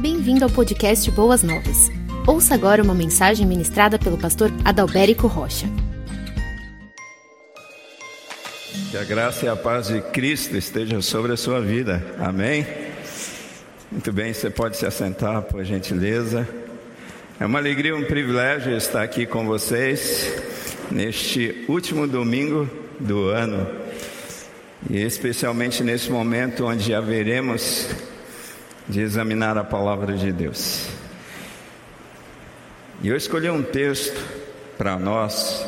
Bem-vindo ao podcast Boas Novas. Ouça agora uma mensagem ministrada pelo pastor Adalberico Rocha. Que a graça e a paz de Cristo estejam sobre a sua vida. Amém? Muito bem, você pode se assentar, por gentileza. É uma alegria, um privilégio estar aqui com vocês neste último domingo do ano e especialmente nesse momento onde haveremos de examinar a palavra de Deus. E eu escolhi um texto para nós.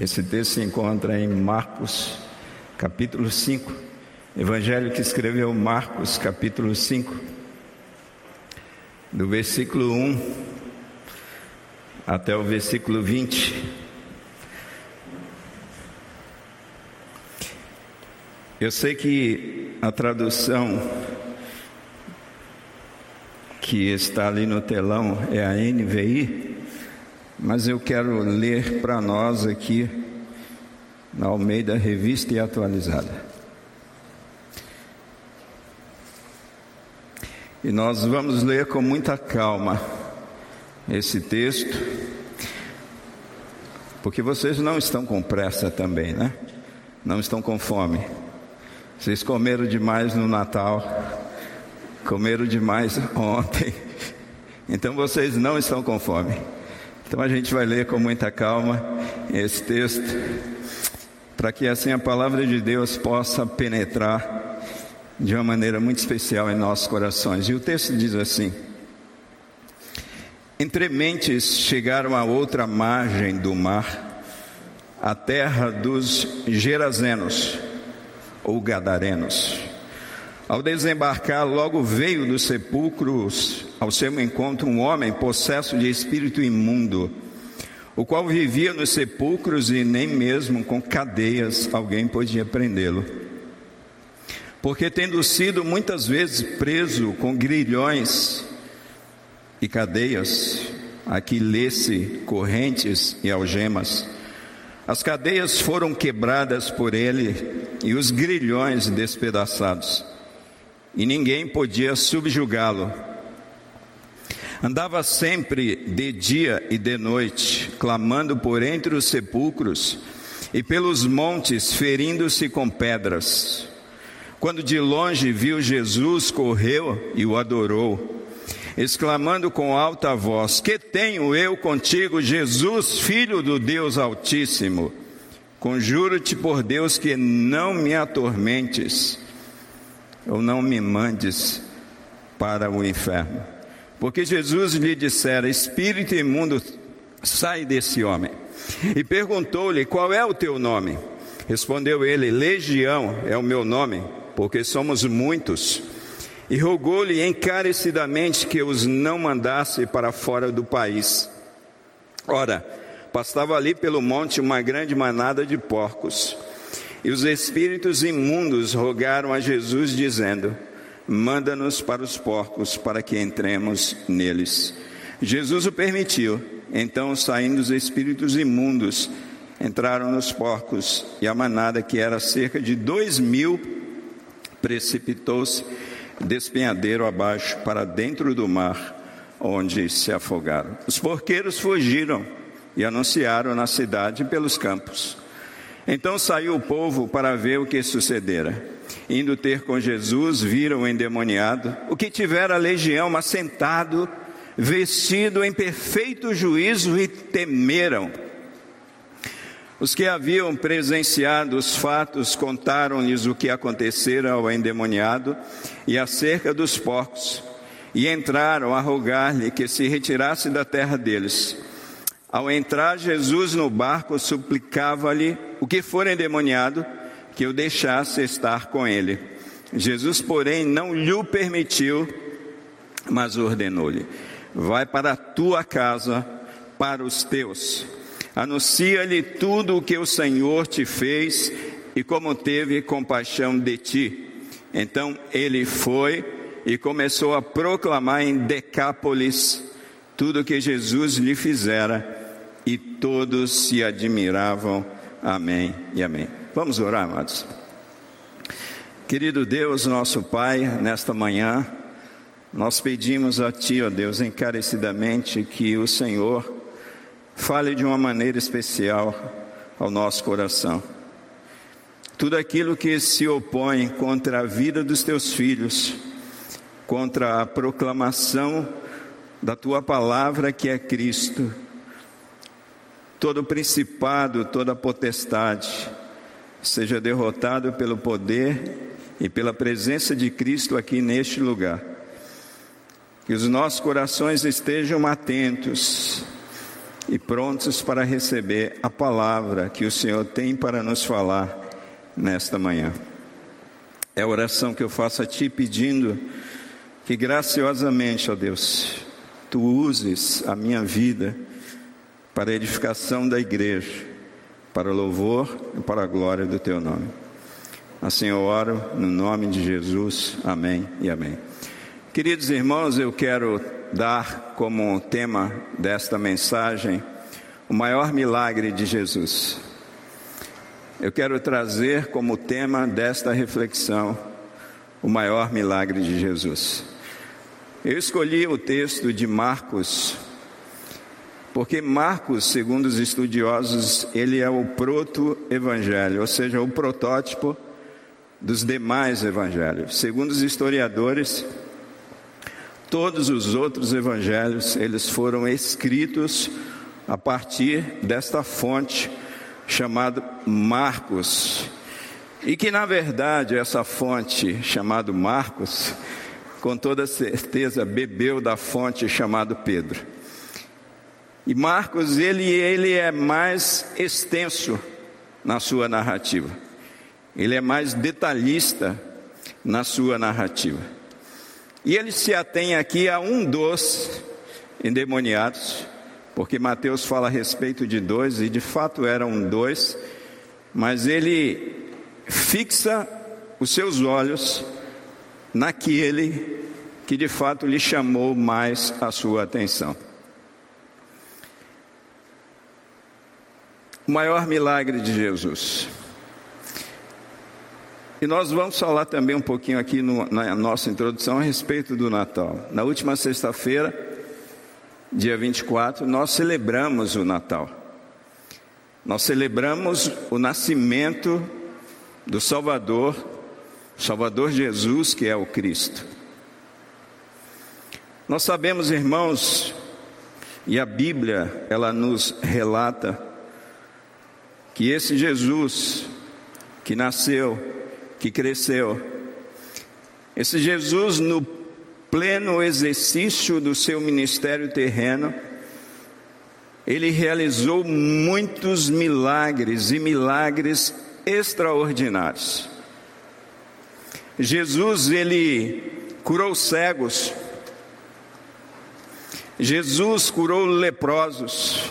Esse texto se encontra em Marcos, capítulo 5. Evangelho que escreveu Marcos, capítulo 5, do versículo 1 até o versículo 20. Eu sei que a tradução que está ali no telão é a NVI, mas eu quero ler para nós aqui na Almeida Revista e Atualizada. E nós vamos ler com muita calma esse texto, porque vocês não estão com pressa também, né? Não estão com fome. Vocês comeram demais no Natal comeram demais ontem, então vocês não estão com fome. Então a gente vai ler com muita calma esse texto, para que assim a palavra de Deus possa penetrar de uma maneira muito especial em nossos corações. E o texto diz assim: Entre mentes chegaram a outra margem do mar, a terra dos Gerazenos ou Gadarenos. Ao desembarcar, logo veio dos sepulcros ao seu encontro um homem possesso de espírito imundo, o qual vivia nos sepulcros e nem mesmo com cadeias alguém podia prendê-lo. Porque, tendo sido muitas vezes preso com grilhões e cadeias, aqui lê-se correntes e algemas, as cadeias foram quebradas por ele e os grilhões despedaçados e ninguém podia subjugá-lo. Andava sempre de dia e de noite, clamando por entre os sepulcros e pelos montes, ferindo-se com pedras. Quando de longe viu Jesus, correu e o adorou, exclamando com alta voz: Que tenho eu contigo, Jesus, filho do Deus Altíssimo? Conjuro-te por Deus que não me atormentes ou não me mandes para o inferno. Porque Jesus lhe dissera: Espírito imundo, sai desse homem. E perguntou-lhe: Qual é o teu nome? Respondeu ele: Legião é o meu nome, porque somos muitos. E rogou-lhe encarecidamente que os não mandasse para fora do país. Ora, pastava ali pelo monte uma grande manada de porcos. E os espíritos imundos rogaram a Jesus, dizendo: Manda-nos para os porcos, para que entremos neles. Jesus o permitiu. Então, saindo os espíritos imundos, entraram nos porcos, e a manada, que era cerca de dois mil, precipitou-se despenhadeiro abaixo para dentro do mar, onde se afogaram. Os porqueiros fugiram e anunciaram na cidade e pelos campos. Então saiu o povo para ver o que sucedera. Indo ter com Jesus, viram o endemoniado, o que tivera legião, assentado, vestido em perfeito juízo e temeram. Os que haviam presenciado os fatos contaram-lhes o que acontecera ao endemoniado e acerca dos porcos, e entraram a rogar-lhe que se retirasse da terra deles. Ao entrar Jesus no barco, suplicava-lhe o que for endemoniado que o deixasse estar com ele. Jesus, porém, não lhe permitiu, mas ordenou-lhe: Vai para a tua casa, para os teus. Anuncia-lhe tudo o que o Senhor te fez e como teve compaixão de ti. Então ele foi e começou a proclamar em Decápolis tudo o que Jesus lhe fizera e todos se admiravam. Amém e amém. Vamos orar, amados. Querido Deus, nosso Pai, nesta manhã, nós pedimos a Ti, ó Deus, encarecidamente que o Senhor fale de uma maneira especial ao nosso coração. Tudo aquilo que se opõe contra a vida dos Teus filhos, contra a proclamação da Tua palavra que é Cristo, todo principado, toda potestade, seja derrotado pelo poder e pela presença de Cristo aqui neste lugar. Que os nossos corações estejam atentos e prontos para receber a palavra que o Senhor tem para nos falar nesta manhã. É a oração que eu faço a Ti pedindo que graciosamente, ó Deus, Tu uses a minha vida para a edificação da igreja, para louvor e para a glória do Teu nome. Assim eu oro no nome de Jesus. Amém e amém. Queridos irmãos, eu quero dar como tema desta mensagem o maior milagre de Jesus. Eu quero trazer como tema desta reflexão o maior milagre de Jesus. Eu escolhi o texto de Marcos, porque Marcos, segundo os estudiosos, ele é o proto-evangelho, ou seja, o protótipo dos demais evangelhos. Segundo os historiadores, todos os outros evangelhos, eles foram escritos a partir desta fonte chamada Marcos. E que na verdade essa fonte chamada Marcos, com toda certeza bebeu da fonte chamada Pedro. E Marcos, ele, ele é mais extenso na sua narrativa ele é mais detalhista na sua narrativa. E ele se atém aqui a um dos endemoniados, porque Mateus fala a respeito de dois, e de fato eram dois, mas ele fixa os seus olhos naquele que de fato lhe chamou mais a sua atenção. O maior milagre de Jesus. E nós vamos falar também um pouquinho aqui no, na nossa introdução a respeito do Natal. Na última sexta-feira, dia 24, nós celebramos o Natal. Nós celebramos o nascimento do Salvador, Salvador Jesus, que é o Cristo. Nós sabemos, irmãos, e a Bíblia, ela nos relata que esse Jesus que nasceu que cresceu. Esse Jesus, no pleno exercício do seu ministério terreno, ele realizou muitos milagres e milagres extraordinários. Jesus, ele curou cegos. Jesus curou leprosos.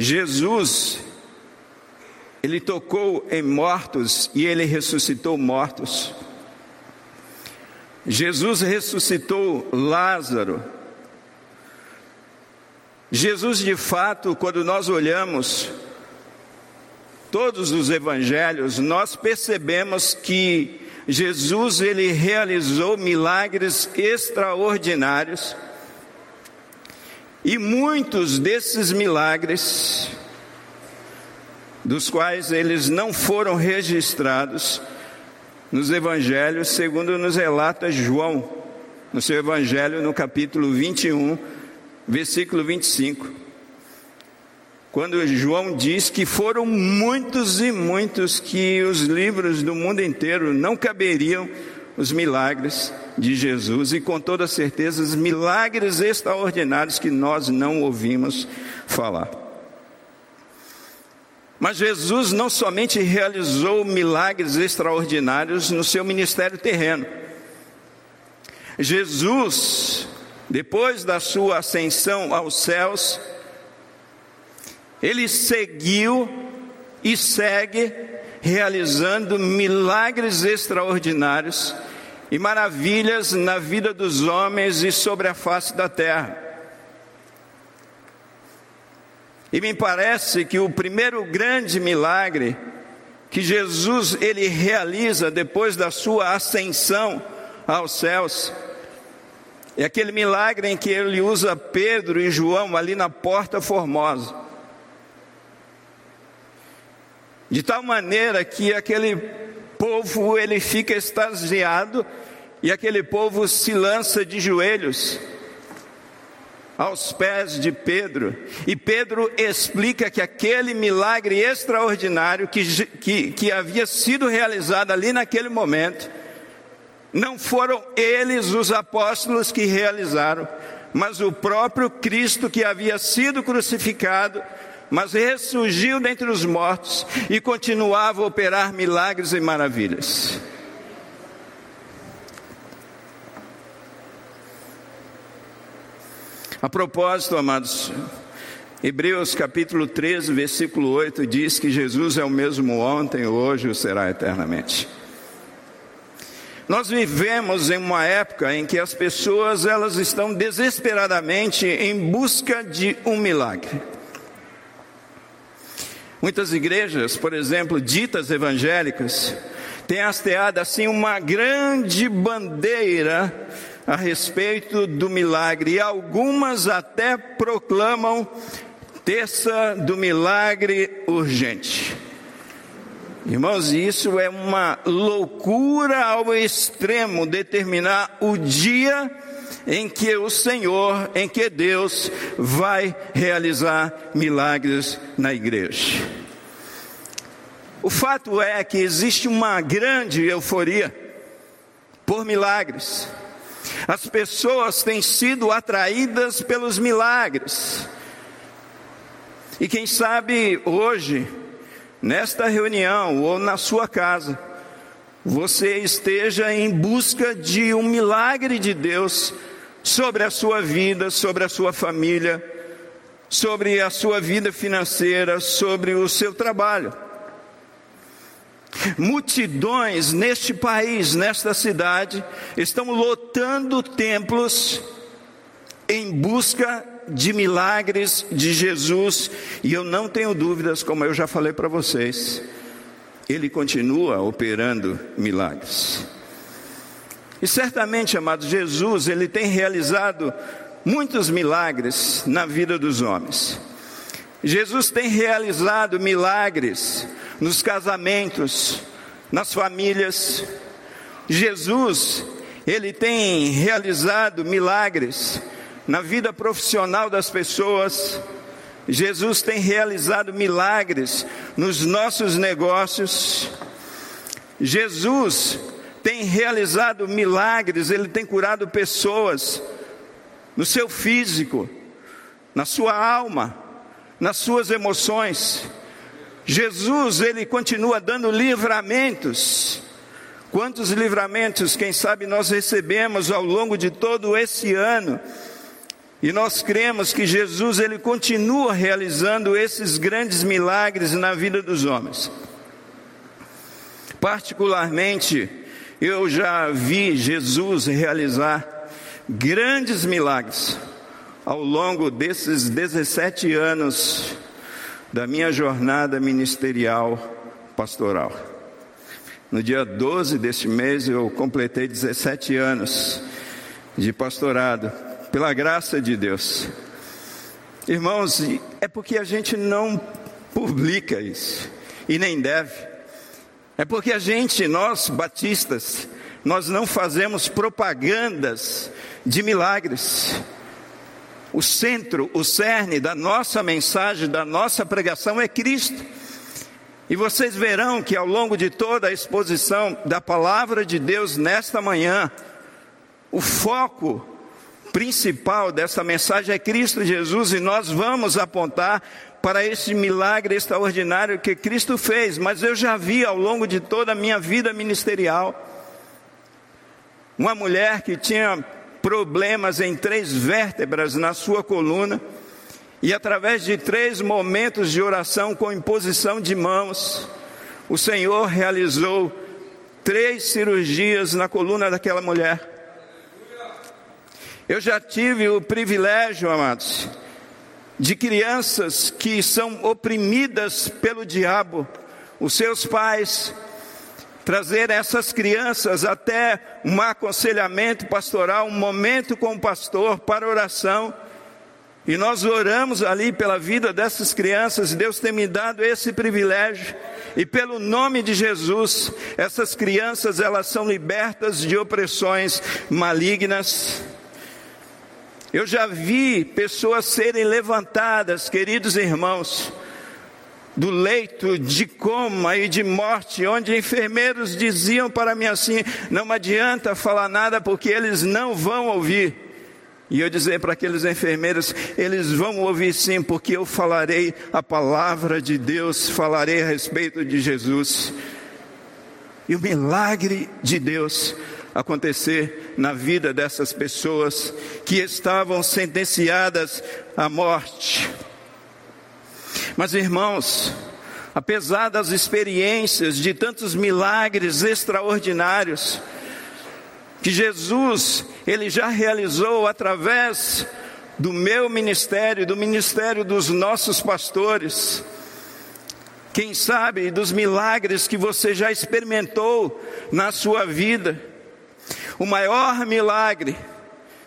Jesus, ele tocou em mortos e ele ressuscitou mortos. Jesus ressuscitou Lázaro. Jesus, de fato, quando nós olhamos todos os evangelhos, nós percebemos que Jesus ele realizou milagres extraordinários. E muitos desses milagres dos quais eles não foram registrados nos evangelhos, segundo nos relata João, no seu evangelho, no capítulo 21, versículo 25. Quando João diz que foram muitos e muitos que os livros do mundo inteiro não caberiam os milagres de Jesus e com toda certeza os milagres extraordinários que nós não ouvimos falar. Mas Jesus não somente realizou milagres extraordinários no seu ministério terreno. Jesus, depois da sua ascensão aos céus, ele seguiu e segue realizando milagres extraordinários e maravilhas na vida dos homens e sobre a face da terra. E me parece que o primeiro grande milagre que Jesus ele realiza depois da sua ascensão aos céus. É aquele milagre em que ele usa Pedro e João ali na porta formosa. De tal maneira que aquele povo ele fica extasiado e aquele povo se lança de joelhos aos pés de Pedro. E Pedro explica que aquele milagre extraordinário que, que, que havia sido realizado ali naquele momento, não foram eles, os apóstolos, que realizaram, mas o próprio Cristo que havia sido crucificado, mas ressurgiu dentre os mortos e continuava a operar milagres e maravilhas. A propósito, amados, Hebreus capítulo 13, versículo 8 diz que Jesus é o mesmo ontem, hoje e será eternamente. Nós vivemos em uma época em que as pessoas elas estão desesperadamente em busca de um milagre. Muitas igrejas, por exemplo, ditas evangélicas, têm hasteado assim uma grande bandeira a respeito do milagre, e algumas até proclamam terça do milagre urgente. Irmãos, isso é uma loucura ao extremo determinar o dia em que o Senhor, em que Deus vai realizar milagres na igreja. O fato é que existe uma grande euforia por milagres. As pessoas têm sido atraídas pelos milagres. E quem sabe hoje, nesta reunião ou na sua casa, você esteja em busca de um milagre de Deus sobre a sua vida, sobre a sua família, sobre a sua vida financeira, sobre o seu trabalho. Multidões neste país, nesta cidade, estão lotando templos em busca de milagres de Jesus, e eu não tenho dúvidas, como eu já falei para vocês, ele continua operando milagres. E certamente, amados, Jesus, ele tem realizado muitos milagres na vida dos homens. Jesus tem realizado milagres nos casamentos, nas famílias. Jesus, ele tem realizado milagres na vida profissional das pessoas. Jesus tem realizado milagres nos nossos negócios. Jesus tem realizado milagres, ele tem curado pessoas no seu físico, na sua alma, nas suas emoções. Jesus, ele continua dando livramentos. Quantos livramentos, quem sabe, nós recebemos ao longo de todo esse ano? E nós cremos que Jesus, ele continua realizando esses grandes milagres na vida dos homens. Particularmente, eu já vi Jesus realizar grandes milagres ao longo desses 17 anos da minha jornada ministerial pastoral. No dia 12 deste mês eu completei 17 anos de pastorado, pela graça de Deus. Irmãos, é porque a gente não publica isso, e nem deve. É porque a gente, nós batistas, nós não fazemos propagandas de milagres. O centro, o cerne da nossa mensagem, da nossa pregação é Cristo. E vocês verão que ao longo de toda a exposição da palavra de Deus nesta manhã, o foco principal dessa mensagem é Cristo Jesus e nós vamos apontar para esse milagre extraordinário que Cristo fez, mas eu já vi ao longo de toda a minha vida ministerial uma mulher que tinha problemas em três vértebras na sua coluna, e através de três momentos de oração com imposição de mãos, o Senhor realizou três cirurgias na coluna daquela mulher. Eu já tive o privilégio, amados, de crianças que são oprimidas pelo diabo, os seus pais trazer essas crianças até um aconselhamento pastoral, um momento com o pastor para oração. E nós oramos ali pela vida dessas crianças, Deus tem me dado esse privilégio. E pelo nome de Jesus, essas crianças elas são libertas de opressões malignas. Eu já vi pessoas serem levantadas, queridos irmãos, do leito de coma e de morte, onde enfermeiros diziam para mim assim: não adianta falar nada porque eles não vão ouvir. E eu dizer para aqueles enfermeiros: eles vão ouvir sim, porque eu falarei a palavra de Deus, falarei a respeito de Jesus. E o milagre de Deus acontecer na vida dessas pessoas que estavam sentenciadas à morte. Mas irmãos, apesar das experiências de tantos milagres extraordinários que Jesus ele já realizou através do meu ministério, do ministério dos nossos pastores, quem sabe dos milagres que você já experimentou na sua vida. O maior milagre,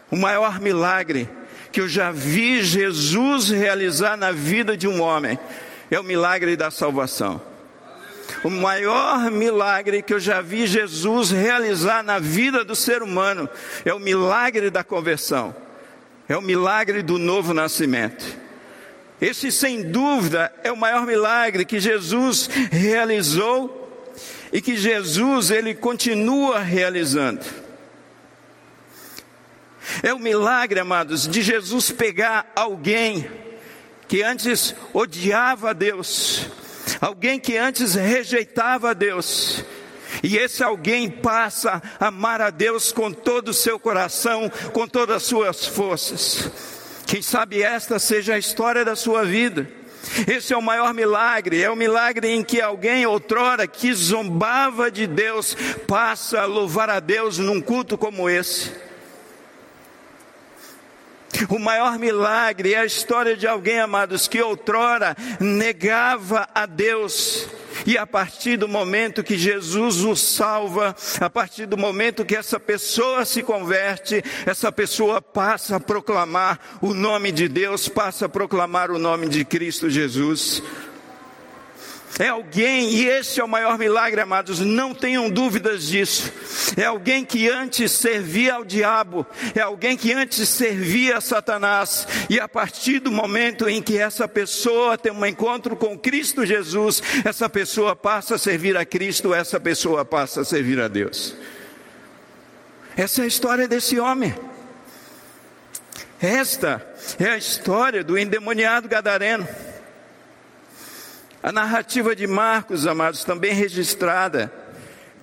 o maior milagre que eu já vi Jesus realizar na vida de um homem é o milagre da salvação. O maior milagre que eu já vi Jesus realizar na vida do ser humano é o milagre da conversão, é o milagre do novo nascimento. Esse, sem dúvida, é o maior milagre que Jesus realizou e que Jesus ele continua realizando. É o milagre, amados, de Jesus pegar alguém que antes odiava a Deus, alguém que antes rejeitava a Deus, e esse alguém passa a amar a Deus com todo o seu coração, com todas as suas forças. Quem sabe esta seja a história da sua vida. Esse é o maior milagre, é o milagre em que alguém outrora que zombava de Deus passa a louvar a Deus num culto como esse. O maior milagre é a história de alguém, amados, que outrora negava a Deus. E a partir do momento que Jesus o salva, a partir do momento que essa pessoa se converte, essa pessoa passa a proclamar o nome de Deus, passa a proclamar o nome de Cristo Jesus. É alguém, e esse é o maior milagre, amados, não tenham dúvidas disso. É alguém que antes servia ao diabo, é alguém que antes servia a Satanás, e a partir do momento em que essa pessoa tem um encontro com Cristo Jesus, essa pessoa passa a servir a Cristo, essa pessoa passa a servir a Deus. Essa é a história desse homem. Esta é a história do endemoniado gadareno. A narrativa de Marcos, amados, também registrada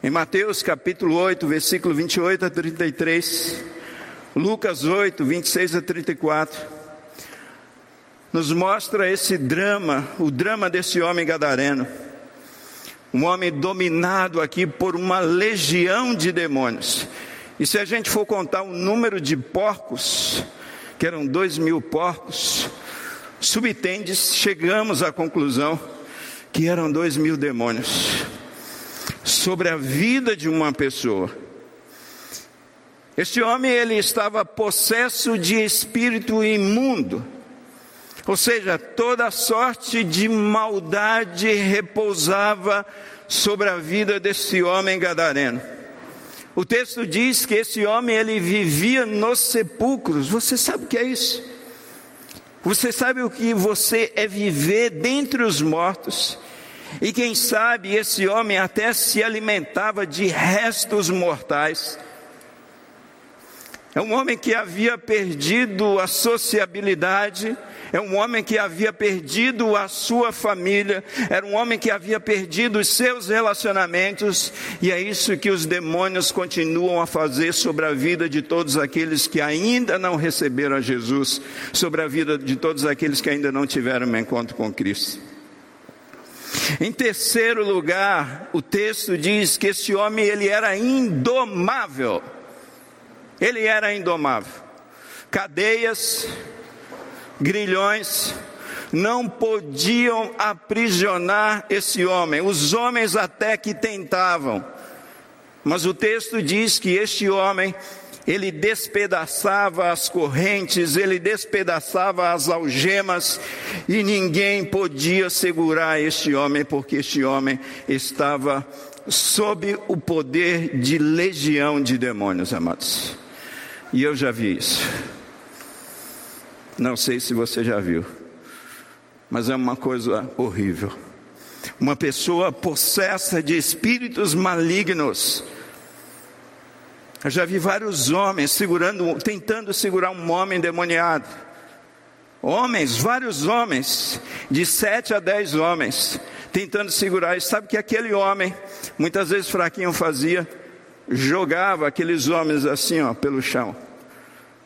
em Mateus capítulo 8, versículo 28 a 33, Lucas 8, 26 a 34, nos mostra esse drama, o drama desse homem gadareno. Um homem dominado aqui por uma legião de demônios. E se a gente for contar o número de porcos, que eram dois mil porcos, subtendes, chegamos à conclusão que eram dois mil demônios sobre a vida de uma pessoa. Este homem ele estava possesso de espírito imundo, ou seja, toda sorte de maldade repousava sobre a vida desse homem gadareno. O texto diz que esse homem ele vivia nos sepulcros. Você sabe o que é isso? Você sabe o que você é viver dentre os mortos? E quem sabe esse homem até se alimentava de restos mortais. É um homem que havia perdido a sociabilidade, é um homem que havia perdido a sua família, era um homem que havia perdido os seus relacionamentos, e é isso que os demônios continuam a fazer sobre a vida de todos aqueles que ainda não receberam a Jesus, sobre a vida de todos aqueles que ainda não tiveram um encontro com Cristo. Em terceiro lugar, o texto diz que esse homem ele era indomável. Ele era indomável. Cadeias, grilhões não podiam aprisionar esse homem. Os homens até que tentavam, Mas o texto diz que este homem, ele despedaçava as correntes, ele despedaçava as algemas, e ninguém podia segurar este homem, porque este homem estava sob o poder de legião de demônios, amados. E eu já vi isso. Não sei se você já viu, mas é uma coisa horrível. Uma pessoa possessa de espíritos malignos. Eu já vi vários homens segurando, tentando segurar um homem endemoniado. Homens, vários homens, de sete a dez homens, tentando segurar. E sabe que aquele homem, muitas vezes fraquinho fazia, jogava aqueles homens assim, ó, pelo chão,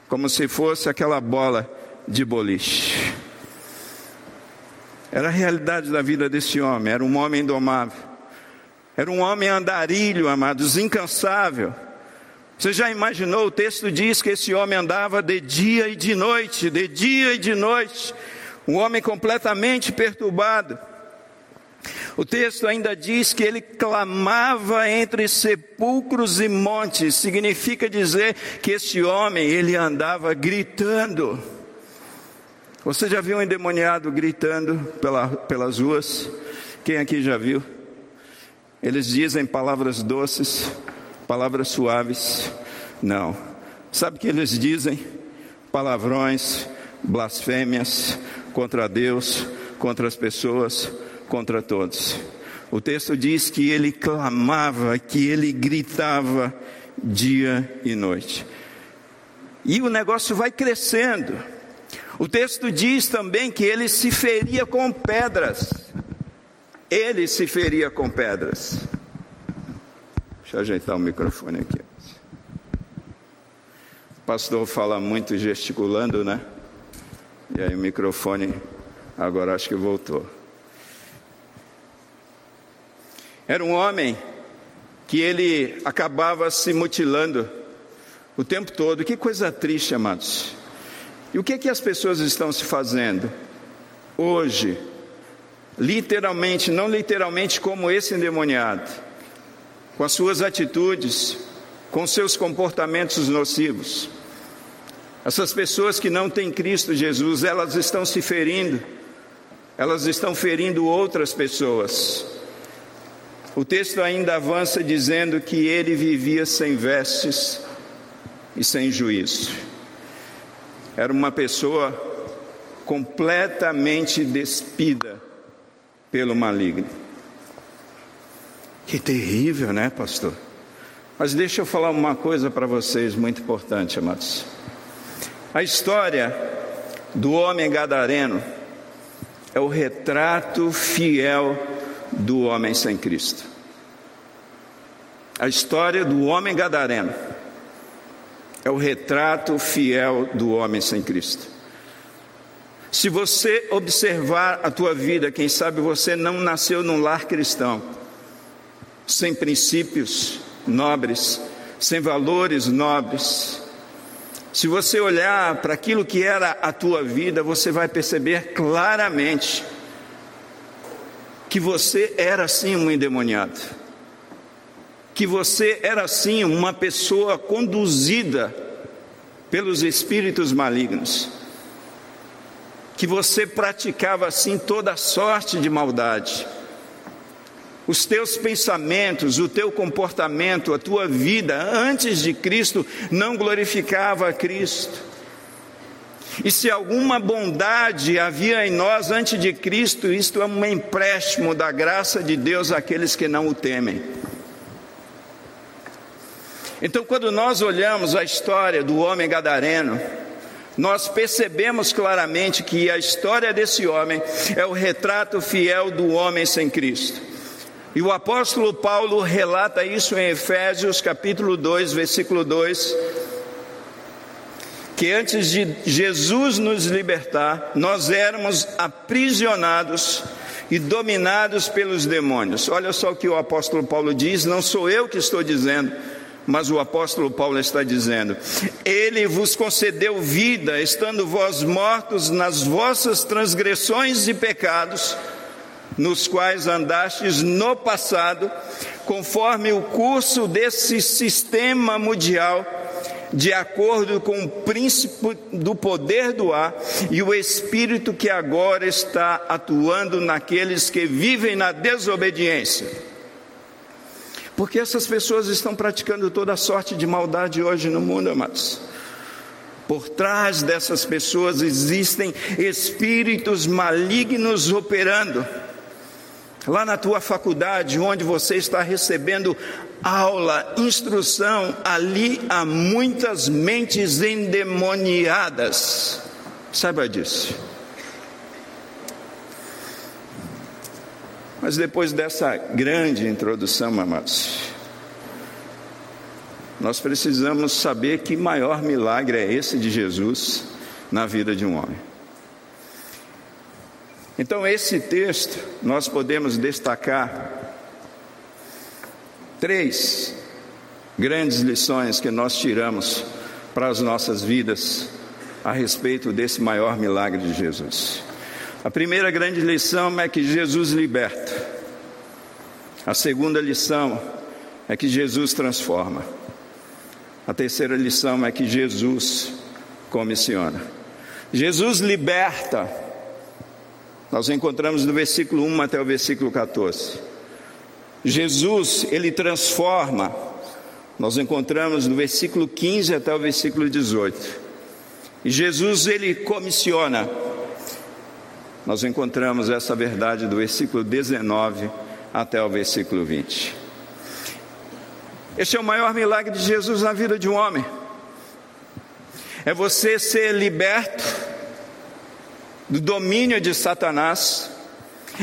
como se fosse aquela bola de boliche. Era a realidade da vida desse homem, era um homem indomável. Era um homem andarilho, amados, incansável. Você já imaginou? O texto diz que esse homem andava de dia e de noite, de dia e de noite. Um homem completamente perturbado. O texto ainda diz que ele clamava entre sepulcros e montes, significa dizer que esse homem, ele andava gritando. Você já viu um endemoniado gritando pela, pelas ruas? Quem aqui já viu? Eles dizem palavras doces, palavras suaves. Não. Sabe o que eles dizem? Palavrões, blasfêmias contra Deus, contra as pessoas, contra todos. O texto diz que ele clamava, que ele gritava dia e noite. E o negócio vai crescendo. O texto diz também que ele se feria com pedras. Ele se feria com pedras. Deixa eu ajeitar o microfone aqui. O pastor fala muito gesticulando, né? E aí o microfone agora acho que voltou. Era um homem que ele acabava se mutilando o tempo todo. Que coisa triste, amados. E o que, é que as pessoas estão se fazendo hoje? Literalmente, não literalmente como esse endemoniado, com as suas atitudes, com seus comportamentos nocivos. Essas pessoas que não têm Cristo Jesus, elas estão se ferindo, elas estão ferindo outras pessoas. O texto ainda avança dizendo que ele vivia sem vestes e sem juízo. Era uma pessoa completamente despida pelo maligno. Que terrível, né, pastor? Mas deixa eu falar uma coisa para vocês muito importante, amados. A história do homem gadareno é o retrato fiel do homem sem Cristo. A história do homem gadareno é o retrato fiel do homem sem Cristo. Se você observar a tua vida, quem sabe você não nasceu num lar cristão, sem princípios nobres, sem valores nobres. Se você olhar para aquilo que era a tua vida, você vai perceber claramente que você era sim um endemoniado que você era sim uma pessoa conduzida pelos espíritos malignos, que você praticava assim toda sorte de maldade. Os teus pensamentos, o teu comportamento, a tua vida antes de Cristo não glorificava a Cristo. E se alguma bondade havia em nós antes de Cristo, isto é um empréstimo da graça de Deus àqueles que não o temem. Então, quando nós olhamos a história do homem gadareno, nós percebemos claramente que a história desse homem é o retrato fiel do homem sem Cristo. E o apóstolo Paulo relata isso em Efésios capítulo 2, versículo 2, que antes de Jesus nos libertar, nós éramos aprisionados e dominados pelos demônios. Olha só o que o apóstolo Paulo diz, não sou eu que estou dizendo, mas o apóstolo Paulo está dizendo: Ele vos concedeu vida, estando vós mortos nas vossas transgressões e pecados, nos quais andastes no passado, conforme o curso desse sistema mundial, de acordo com o príncipe do poder do ar e o espírito que agora está atuando naqueles que vivem na desobediência. Porque essas pessoas estão praticando toda sorte de maldade hoje no mundo, amados. Por trás dessas pessoas existem espíritos malignos operando lá na tua faculdade, onde você está recebendo aula, instrução, ali há muitas mentes endemoniadas. Saiba disso. Mas depois dessa grande introdução, amados, nós precisamos saber que maior milagre é esse de Jesus na vida de um homem. Então, esse texto nós podemos destacar três grandes lições que nós tiramos para as nossas vidas a respeito desse maior milagre de Jesus. A primeira grande lição é que Jesus liberta. A segunda lição é que Jesus transforma. A terceira lição é que Jesus comissiona. Jesus liberta. Nós encontramos do versículo 1 até o versículo 14. Jesus, ele transforma. Nós encontramos no versículo 15 até o versículo 18. E Jesus, ele comissiona. Nós encontramos essa verdade do versículo 19 até o versículo 20. Este é o maior milagre de Jesus na vida de um homem. É você ser liberto do domínio de Satanás,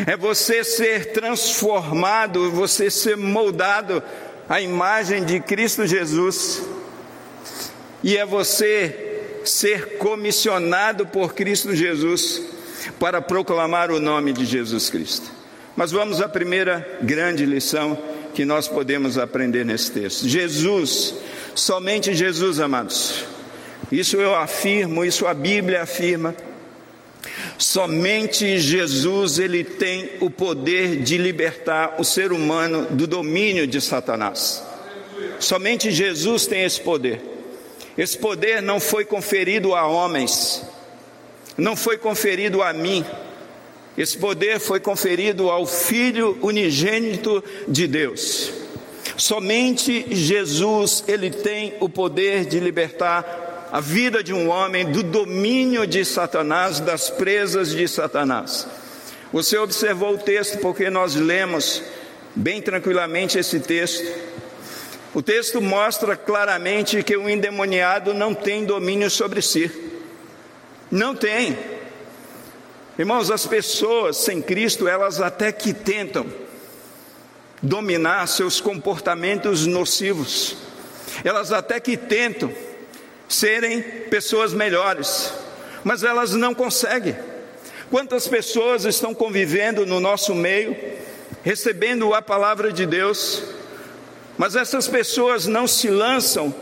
é você ser transformado, você ser moldado à imagem de Cristo Jesus, e é você ser comissionado por Cristo Jesus para proclamar o nome de Jesus Cristo. Mas vamos à primeira grande lição que nós podemos aprender nesse texto. Jesus, somente Jesus, amados. Isso eu afirmo, isso a Bíblia afirma. Somente Jesus ele tem o poder de libertar o ser humano do domínio de Satanás. Somente Jesus tem esse poder. Esse poder não foi conferido a homens, não foi conferido a mim, esse poder foi conferido ao Filho unigênito de Deus. Somente Jesus, ele tem o poder de libertar a vida de um homem do domínio de Satanás, das presas de Satanás. Você observou o texto porque nós lemos bem tranquilamente esse texto. O texto mostra claramente que o endemoniado não tem domínio sobre si. Não tem. Irmãos, as pessoas sem Cristo, elas até que tentam dominar seus comportamentos nocivos, elas até que tentam serem pessoas melhores, mas elas não conseguem. Quantas pessoas estão convivendo no nosso meio, recebendo a palavra de Deus, mas essas pessoas não se lançam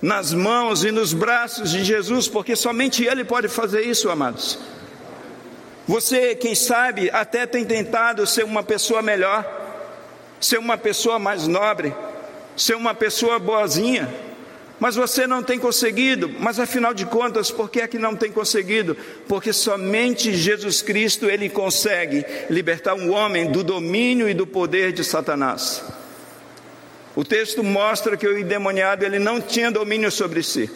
nas mãos e nos braços de Jesus, porque somente Ele pode fazer isso, amados. Você, quem sabe, até tem tentado ser uma pessoa melhor, ser uma pessoa mais nobre, ser uma pessoa boazinha, mas você não tem conseguido. Mas afinal de contas, por que é que não tem conseguido? Porque somente Jesus Cristo ele consegue libertar um homem do domínio e do poder de Satanás. O texto mostra que o endemoniado ele não tinha domínio sobre si.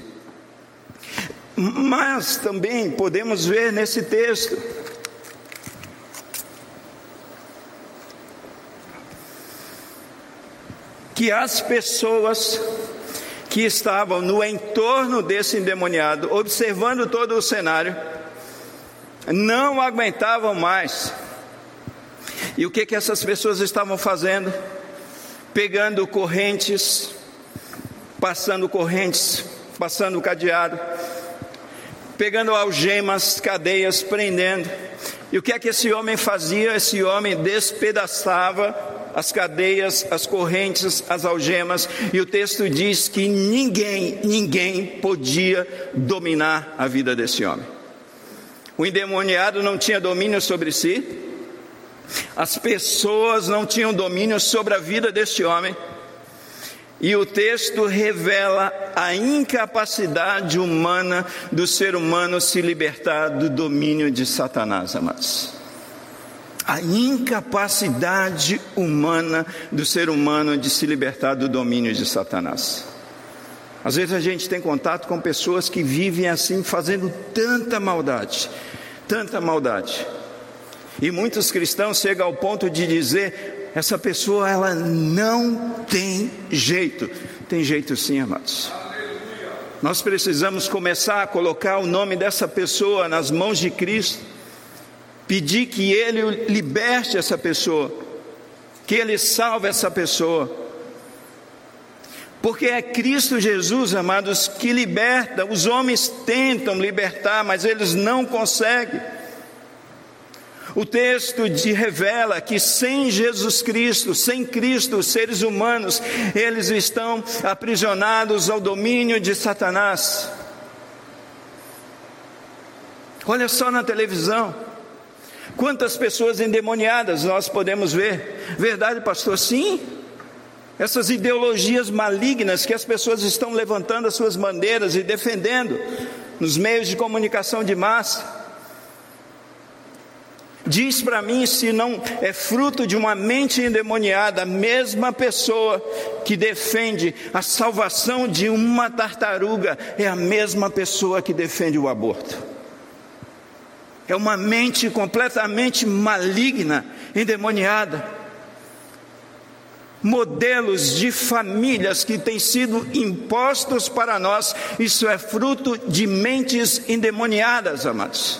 Mas também podemos ver nesse texto que as pessoas que estavam no entorno desse endemoniado, observando todo o cenário, não aguentavam mais. E o que que essas pessoas estavam fazendo? Pegando correntes, passando correntes, passando cadeado, pegando algemas, cadeias, prendendo. E o que é que esse homem fazia? Esse homem despedaçava as cadeias, as correntes, as algemas, e o texto diz que ninguém, ninguém podia dominar a vida desse homem. O endemoniado não tinha domínio sobre si, As pessoas não tinham domínio sobre a vida deste homem. E o texto revela a incapacidade humana do ser humano se libertar do domínio de Satanás, amados. A incapacidade humana do ser humano de se libertar do domínio de Satanás. Às vezes a gente tem contato com pessoas que vivem assim, fazendo tanta maldade, tanta maldade. E muitos cristãos chegam ao ponto de dizer: essa pessoa ela não tem jeito. Tem jeito sim, amados. Nós precisamos começar a colocar o nome dessa pessoa nas mãos de Cristo, pedir que Ele liberte essa pessoa, que Ele salve essa pessoa. Porque é Cristo Jesus, amados, que liberta. Os homens tentam libertar, mas eles não conseguem. O texto de revela que sem Jesus Cristo, sem Cristo, os seres humanos, eles estão aprisionados ao domínio de Satanás. Olha só na televisão. Quantas pessoas endemoniadas nós podemos ver? Verdade, pastor? Sim. Essas ideologias malignas que as pessoas estão levantando as suas bandeiras e defendendo nos meios de comunicação de massa. Diz para mim se não é fruto de uma mente endemoniada, a mesma pessoa que defende a salvação de uma tartaruga é a mesma pessoa que defende o aborto. É uma mente completamente maligna, endemoniada modelos de famílias que têm sido impostos para nós, isso é fruto de mentes endemoniadas, amados.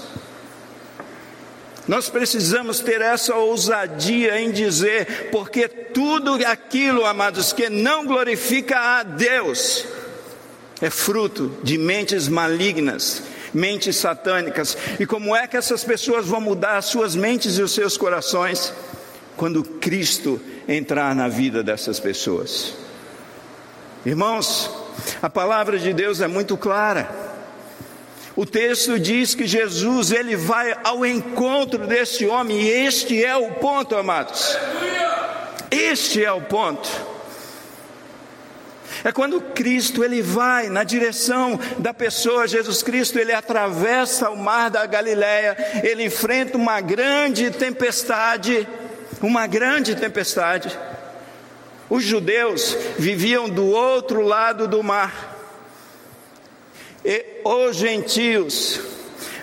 Nós precisamos ter essa ousadia em dizer, porque tudo aquilo, amados, que não glorifica a Deus, é fruto de mentes malignas, mentes satânicas. E como é que essas pessoas vão mudar as suas mentes e os seus corações? Quando Cristo entrar na vida dessas pessoas. Irmãos, a palavra de Deus é muito clara. O texto diz que Jesus ele vai ao encontro desse homem e este é o ponto, amados. Este é o ponto. É quando Cristo ele vai na direção da pessoa, Jesus Cristo, ele atravessa o mar da Galileia, ele enfrenta uma grande tempestade uma grande tempestade. Os judeus viviam do outro lado do mar. E os gentios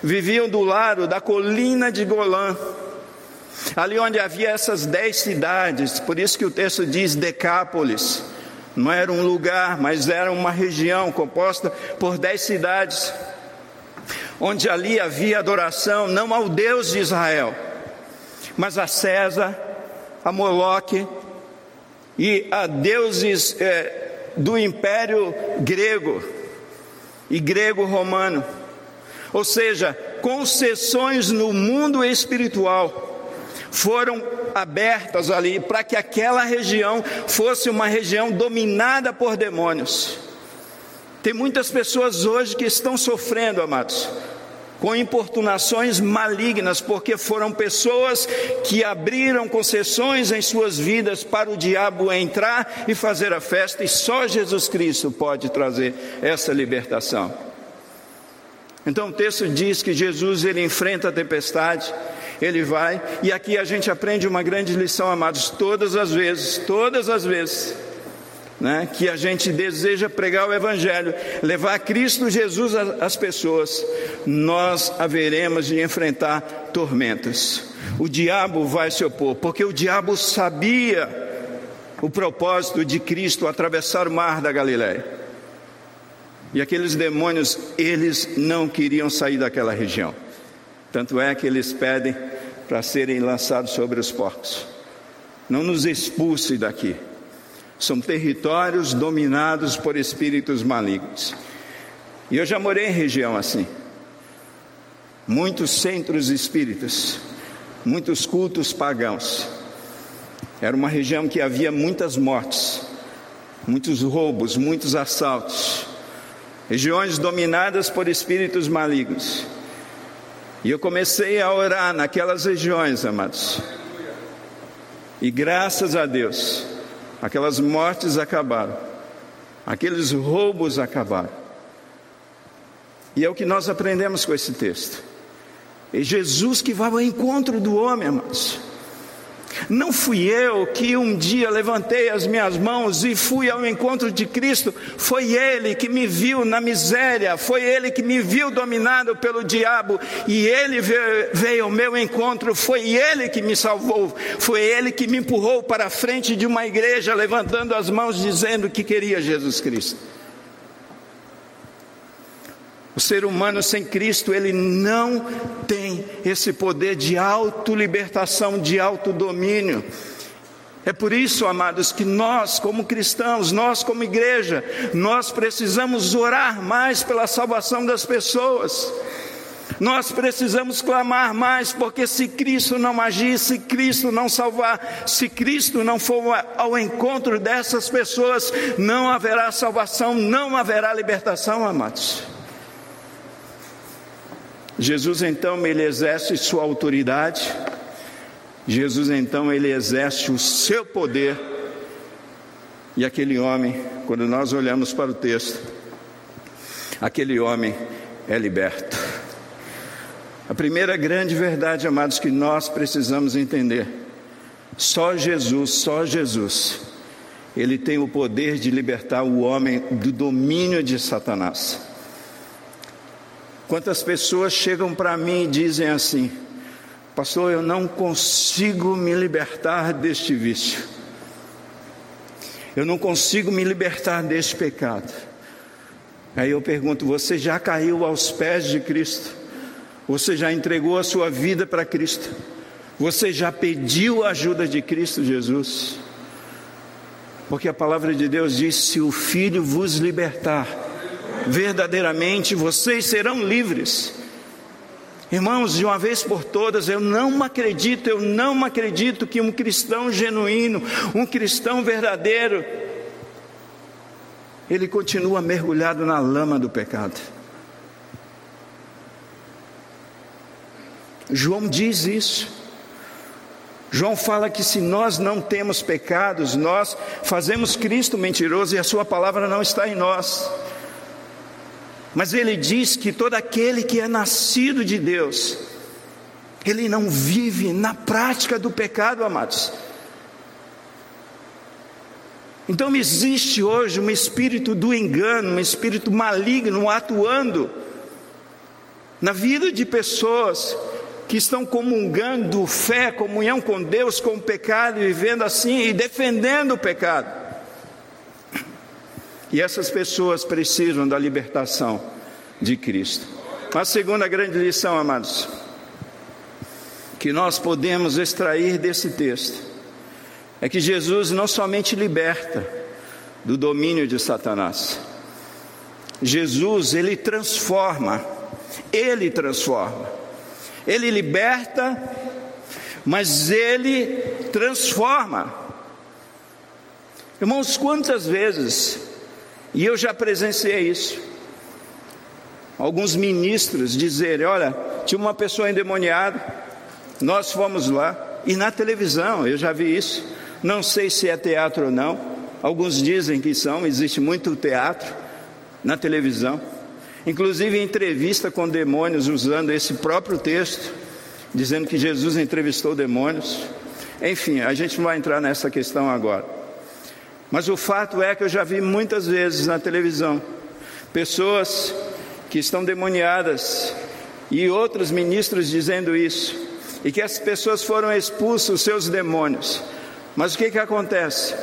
viviam do lado da colina de Golã, ali onde havia essas dez cidades, por isso que o texto diz Decápolis. Não era um lugar, mas era uma região composta por dez cidades, onde ali havia adoração não ao Deus de Israel, mas a César, a Moloque e a deuses é, do Império Grego e grego-romano. Ou seja, concessões no mundo espiritual foram abertas ali para que aquela região fosse uma região dominada por demônios. Tem muitas pessoas hoje que estão sofrendo, amados, com importunações malignas, porque foram pessoas que abriram concessões em suas vidas para o diabo entrar e fazer a festa, e só Jesus Cristo pode trazer essa libertação. Então o texto diz que Jesus ele enfrenta a tempestade, ele vai, e aqui a gente aprende uma grande lição, amados, todas as vezes, todas as vezes né, que a gente deseja pregar o Evangelho, levar Cristo Jesus às pessoas, nós haveremos de enfrentar tormentas. O diabo vai se opor, porque o diabo sabia o propósito de Cristo atravessar o mar da Galiléia. E aqueles demônios, eles não queriam sair daquela região. Tanto é que eles pedem para serem lançados sobre os porcos. Não nos expulse daqui. São territórios dominados por espíritos malignos. E eu já morei em região assim. Muitos centros espíritas, muitos cultos pagãos. Era uma região que havia muitas mortes, muitos roubos, muitos assaltos. Regiões dominadas por espíritos malignos. E eu comecei a orar naquelas regiões, amados. E graças a Deus, aquelas mortes acabaram, aqueles roubos acabaram. E é o que nós aprendemos com esse texto. É Jesus que vai ao encontro do homem, amados. Não fui eu que um dia levantei as minhas mãos e fui ao encontro de Cristo, foi Ele que me viu na miséria, foi Ele que me viu dominado pelo diabo. E Ele veio ao meu encontro, foi Ele que me salvou, foi Ele que me empurrou para a frente de uma igreja, levantando as mãos, dizendo que queria Jesus Cristo. O ser humano sem Cristo, ele não tem esse poder de autolibertação, de autodomínio. É por isso, amados, que nós, como cristãos, nós, como igreja, nós precisamos orar mais pela salvação das pessoas. Nós precisamos clamar mais, porque se Cristo não agir, se Cristo não salvar, se Cristo não for ao encontro dessas pessoas, não haverá salvação, não haverá libertação, amados. Jesus então ele exerce sua autoridade, Jesus então ele exerce o seu poder, e aquele homem, quando nós olhamos para o texto, aquele homem é liberto. A primeira grande verdade, amados, que nós precisamos entender: só Jesus, só Jesus, ele tem o poder de libertar o homem do domínio de Satanás. Quantas pessoas chegam para mim e dizem assim: Pastor, eu não consigo me libertar deste vício. Eu não consigo me libertar deste pecado. Aí eu pergunto: Você já caiu aos pés de Cristo? Você já entregou a sua vida para Cristo? Você já pediu a ajuda de Cristo Jesus? Porque a palavra de Deus diz: Se o Filho vos libertar, verdadeiramente vocês serão livres. Irmãos, de uma vez por todas, eu não acredito, eu não acredito que um cristão genuíno, um cristão verdadeiro, ele continua mergulhado na lama do pecado. João diz isso. João fala que se nós não temos pecados, nós fazemos Cristo mentiroso e a Sua palavra não está em nós. Mas ele diz que todo aquele que é nascido de Deus, ele não vive na prática do pecado, amados. Então existe hoje um espírito do engano, um espírito maligno atuando na vida de pessoas que estão comungando fé, comunhão com Deus, com o pecado, vivendo assim e defendendo o pecado. E essas pessoas precisam da libertação de Cristo. A segunda grande lição, amados, que nós podemos extrair desse texto, é que Jesus não somente liberta do domínio de Satanás, Jesus, ele transforma, ele transforma, ele liberta, mas ele transforma. Irmãos, quantas vezes e eu já presenciei isso. Alguns ministros dizerem: Olha, tinha uma pessoa endemoniada, nós fomos lá, e na televisão, eu já vi isso. Não sei se é teatro ou não, alguns dizem que são, existe muito teatro na televisão, inclusive entrevista com demônios usando esse próprio texto, dizendo que Jesus entrevistou demônios. Enfim, a gente não vai entrar nessa questão agora. Mas o fato é que eu já vi muitas vezes na televisão pessoas que estão demoniadas e outros ministros dizendo isso, e que as pessoas foram expulsas os seus demônios. Mas o que, que acontece?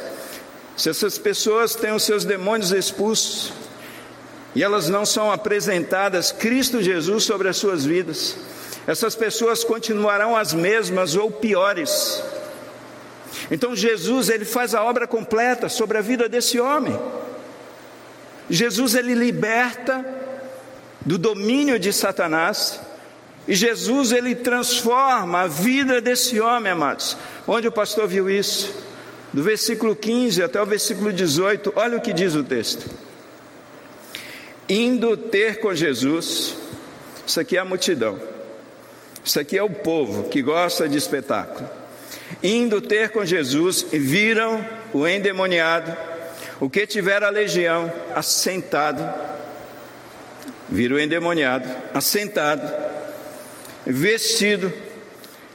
Se essas pessoas têm os seus demônios expulsos e elas não são apresentadas Cristo Jesus sobre as suas vidas, essas pessoas continuarão as mesmas ou piores. Então Jesus ele faz a obra completa sobre a vida desse homem. Jesus ele liberta do domínio de Satanás e Jesus ele transforma a vida desse homem, amados. Onde o pastor viu isso? Do versículo 15 até o versículo 18, olha o que diz o texto. Indo ter com Jesus, isso aqui é a multidão, isso aqui é o povo que gosta de espetáculo. Indo ter com Jesus, viram o endemoniado, o que tivera a legião, assentado. Viram o endemoniado, assentado, vestido,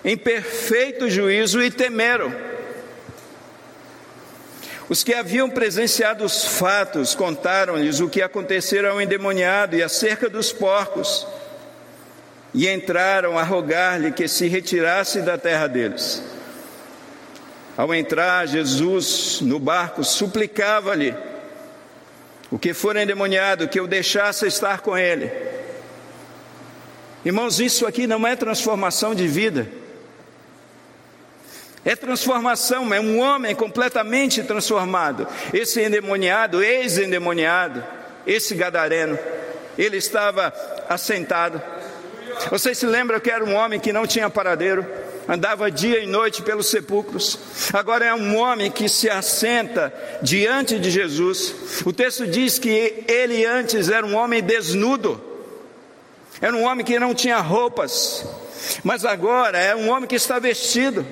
em perfeito juízo e temeram. Os que haviam presenciado os fatos contaram-lhes o que acontecera ao endemoniado e acerca dos porcos, e entraram a rogar-lhe que se retirasse da terra deles. Ao entrar Jesus no barco, suplicava-lhe o que for endemoniado que eu deixasse estar com ele. Irmãos, isso aqui não é transformação de vida. É transformação, é um homem completamente transformado. Esse endemoniado, ex-endemoniado, esse gadareno, ele estava assentado. Vocês se lembram que era um homem que não tinha paradeiro, andava dia e noite pelos sepulcros. Agora é um homem que se assenta diante de Jesus. O texto diz que ele antes era um homem desnudo, era um homem que não tinha roupas, mas agora é um homem que está vestido.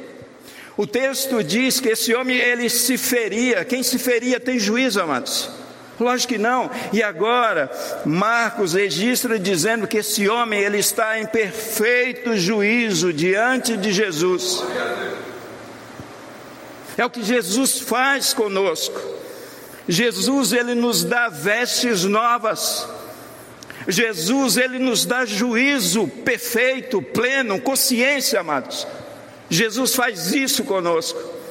O texto diz que esse homem ele se feria. Quem se feria tem juízo, amados. Lógico que não. E agora, Marcos registra dizendo que esse homem ele está em perfeito juízo diante de Jesus. É o que Jesus faz conosco. Jesus ele nos dá vestes novas. Jesus ele nos dá juízo perfeito, pleno, consciência, amados. Jesus faz isso conosco.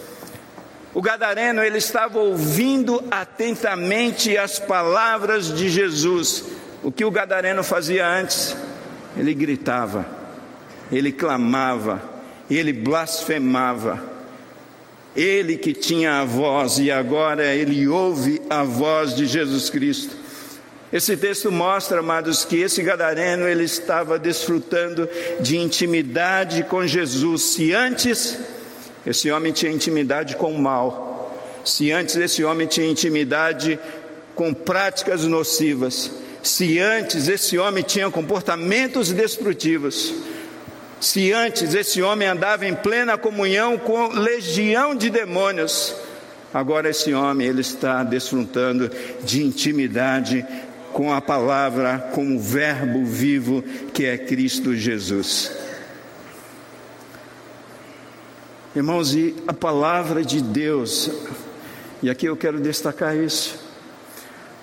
O gadareno ele estava ouvindo atentamente as palavras de Jesus. O que o gadareno fazia antes? Ele gritava, ele clamava, ele blasfemava. Ele que tinha a voz e agora ele ouve a voz de Jesus Cristo. Esse texto mostra, amados, que esse gadareno ele estava desfrutando de intimidade com Jesus. Se antes esse homem tinha intimidade com o mal, se antes esse homem tinha intimidade com práticas nocivas, se antes esse homem tinha comportamentos destrutivos, se antes esse homem andava em plena comunhão com legião de demônios, agora esse homem ele está desfrutando de intimidade com a palavra, com o Verbo vivo que é Cristo Jesus. Irmãos, e a palavra de Deus, e aqui eu quero destacar isso.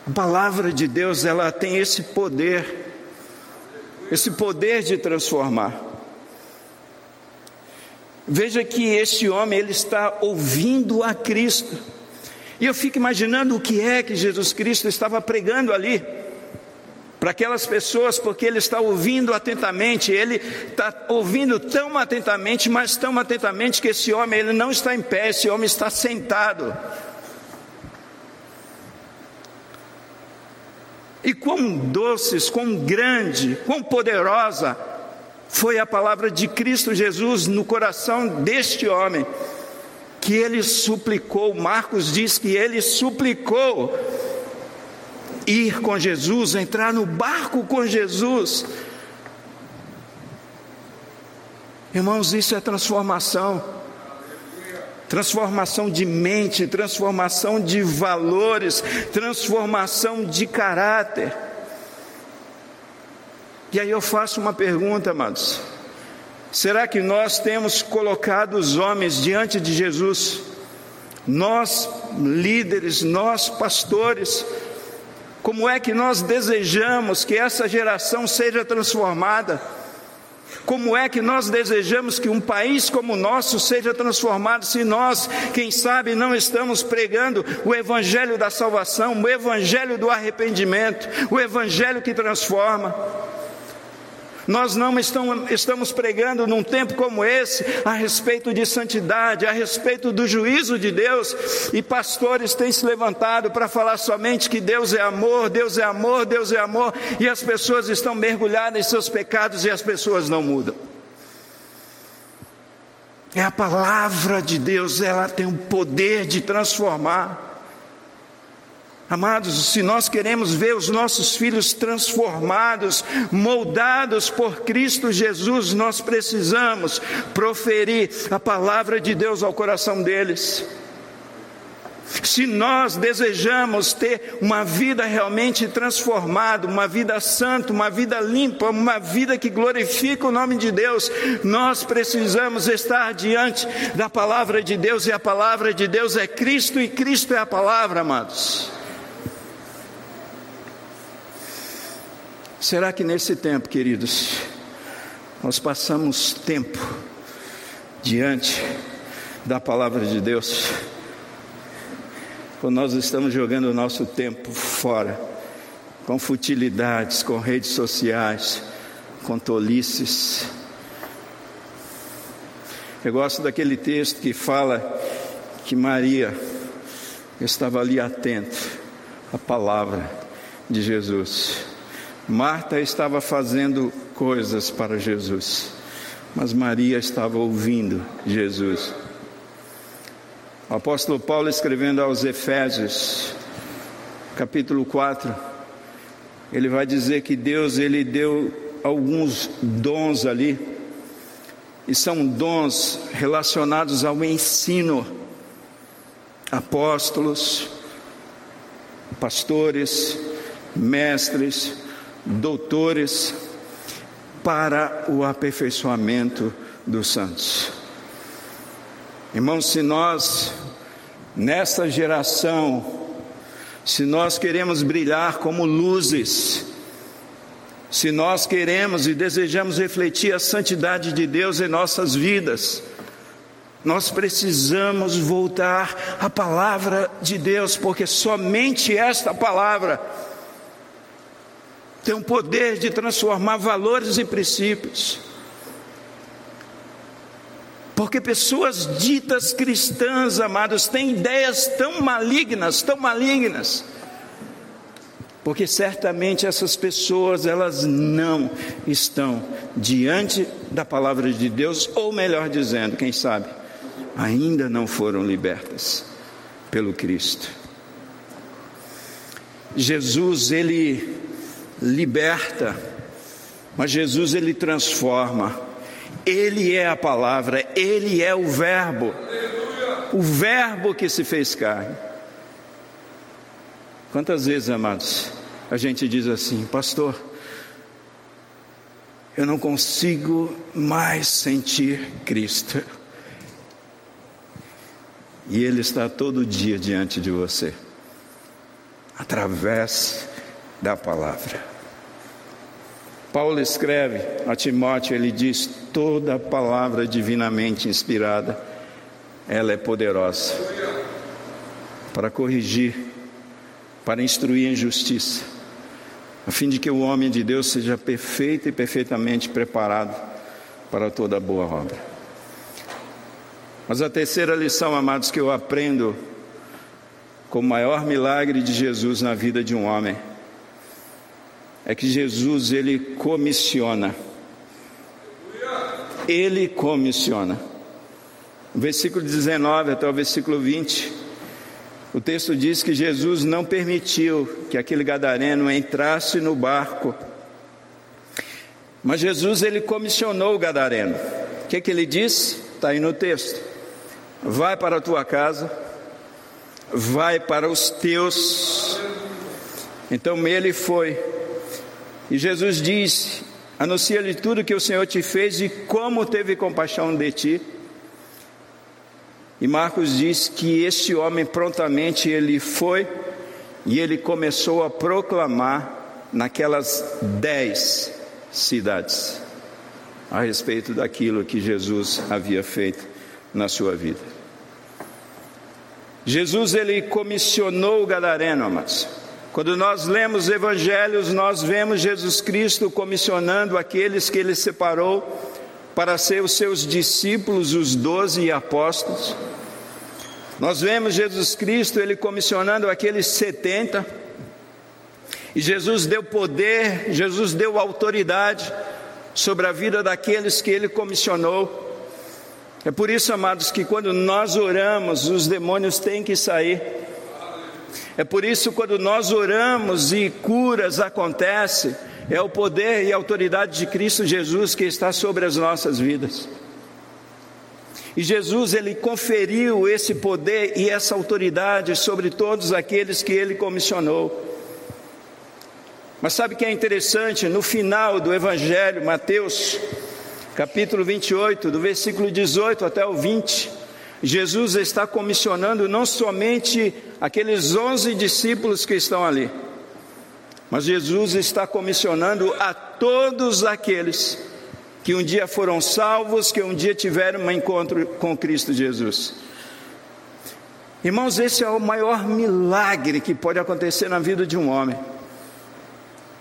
A palavra de Deus, ela tem esse poder, esse poder de transformar. Veja que esse homem, ele está ouvindo a Cristo. E eu fico imaginando o que é que Jesus Cristo estava pregando ali para aquelas pessoas, porque ele está ouvindo atentamente, ele está ouvindo tão atentamente, mas tão atentamente que esse homem ele não está em pé, esse homem está sentado. E quão doces, quão grande, quão poderosa foi a palavra de Cristo Jesus no coração deste homem, que ele suplicou, Marcos diz que ele suplicou ir com Jesus, entrar no barco com Jesus. Irmãos, isso é transformação. Transformação de mente, transformação de valores, transformação de caráter. E aí eu faço uma pergunta, amados. Será que nós temos colocado os homens diante de Jesus? Nós, líderes, nós, pastores, como é que nós desejamos que essa geração seja transformada? Como é que nós desejamos que um país como o nosso seja transformado se nós, quem sabe, não estamos pregando o evangelho da salvação, o evangelho do arrependimento, o evangelho que transforma? Nós não estamos pregando num tempo como esse a respeito de santidade, a respeito do juízo de Deus, e pastores têm se levantado para falar somente que Deus é amor, Deus é amor, Deus é amor, e as pessoas estão mergulhadas em seus pecados e as pessoas não mudam. É a palavra de Deus, ela tem o poder de transformar. Amados, se nós queremos ver os nossos filhos transformados, moldados por Cristo Jesus, nós precisamos proferir a palavra de Deus ao coração deles. Se nós desejamos ter uma vida realmente transformada, uma vida santa, uma vida limpa, uma vida que glorifica o nome de Deus, nós precisamos estar diante da palavra de Deus, e a palavra de Deus é Cristo, e Cristo é a palavra, amados. Será que nesse tempo, queridos, nós passamos tempo diante da palavra de Deus? Ou nós estamos jogando o nosso tempo fora, com futilidades, com redes sociais, com tolices? Eu gosto daquele texto que fala que Maria estava ali atenta à palavra de Jesus. Marta estava fazendo coisas para Jesus, mas Maria estava ouvindo Jesus. O apóstolo Paulo escrevendo aos Efésios, capítulo 4, ele vai dizer que Deus ele deu alguns dons ali, e são dons relacionados ao ensino. Apóstolos, pastores, mestres, doutores para o aperfeiçoamento dos santos. Irmãos, se nós, nesta geração, se nós queremos brilhar como luzes, se nós queremos e desejamos refletir a santidade de Deus em nossas vidas, nós precisamos voltar à palavra de Deus, porque somente esta palavra tem o poder de transformar valores e princípios. Porque pessoas ditas cristãs, amados, têm ideias tão malignas, tão malignas. Porque certamente essas pessoas, elas não estão diante da palavra de Deus, ou melhor dizendo, quem sabe, ainda não foram libertas pelo Cristo. Jesus, ele liberta, mas Jesus ele transforma. Ele é a palavra, ele é o Verbo, o Verbo que se fez carne. Quantas vezes, amados, a gente diz assim, pastor, eu não consigo mais sentir Cristo. E Ele está todo dia diante de você, através da palavra. Paulo escreve a Timóteo, ele diz: toda palavra divinamente inspirada, ela é poderosa para corrigir, para instruir em justiça, a fim de que o homem de Deus seja perfeito e perfeitamente preparado para toda boa obra. Mas a terceira lição, amados, que eu aprendo com o maior milagre de Jesus na vida de um homem é que Jesus ele comissiona. Ele comissiona. versículo 19 até o versículo 20, o texto diz que Jesus não permitiu que aquele gadareno entrasse no barco. Mas Jesus ele comissionou o gadareno. O que, que ele disse? Está aí no texto. Vai para a tua casa, vai para os teus. Então ele foi e Jesus disse: Anuncia-lhe tudo que o Senhor te fez e como teve compaixão de ti. E Marcos diz que este homem prontamente ele foi e ele começou a proclamar naquelas dez cidades a respeito daquilo que Jesus havia feito na sua vida. Jesus ele comissionou o gadareno, amados. Quando nós lemos evangelhos, nós vemos Jesus Cristo comissionando aqueles que ele separou para ser os seus discípulos, os doze apóstolos. Nós vemos Jesus Cristo, ele comissionando aqueles setenta, e Jesus deu poder, Jesus deu autoridade sobre a vida daqueles que ele comissionou. É por isso, amados, que quando nós oramos, os demônios têm que sair. É por isso quando nós oramos e curas acontecem, é o poder e a autoridade de Cristo Jesus que está sobre as nossas vidas. E Jesus ele conferiu esse poder e essa autoridade sobre todos aqueles que ele comissionou. Mas sabe o que é interessante? No final do Evangelho, Mateus, capítulo 28, do versículo 18 até o 20, Jesus está comissionando não somente aqueles onze discípulos que estão ali, mas Jesus está comissionando a todos aqueles que um dia foram salvos, que um dia tiveram um encontro com Cristo Jesus. Irmãos, esse é o maior milagre que pode acontecer na vida de um homem.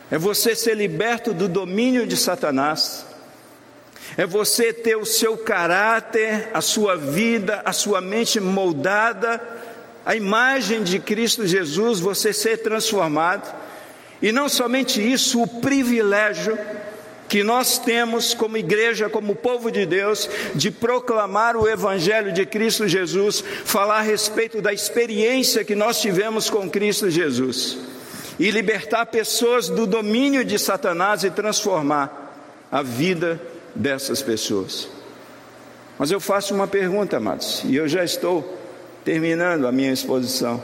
É você ser liberto do domínio de Satanás é você ter o seu caráter, a sua vida, a sua mente moldada, a imagem de Cristo Jesus, você ser transformado. E não somente isso, o privilégio que nós temos como igreja, como povo de Deus, de proclamar o Evangelho de Cristo Jesus, falar a respeito da experiência que nós tivemos com Cristo Jesus, e libertar pessoas do domínio de Satanás e transformar a vida dessas pessoas. Mas eu faço uma pergunta, amados, e eu já estou terminando a minha exposição.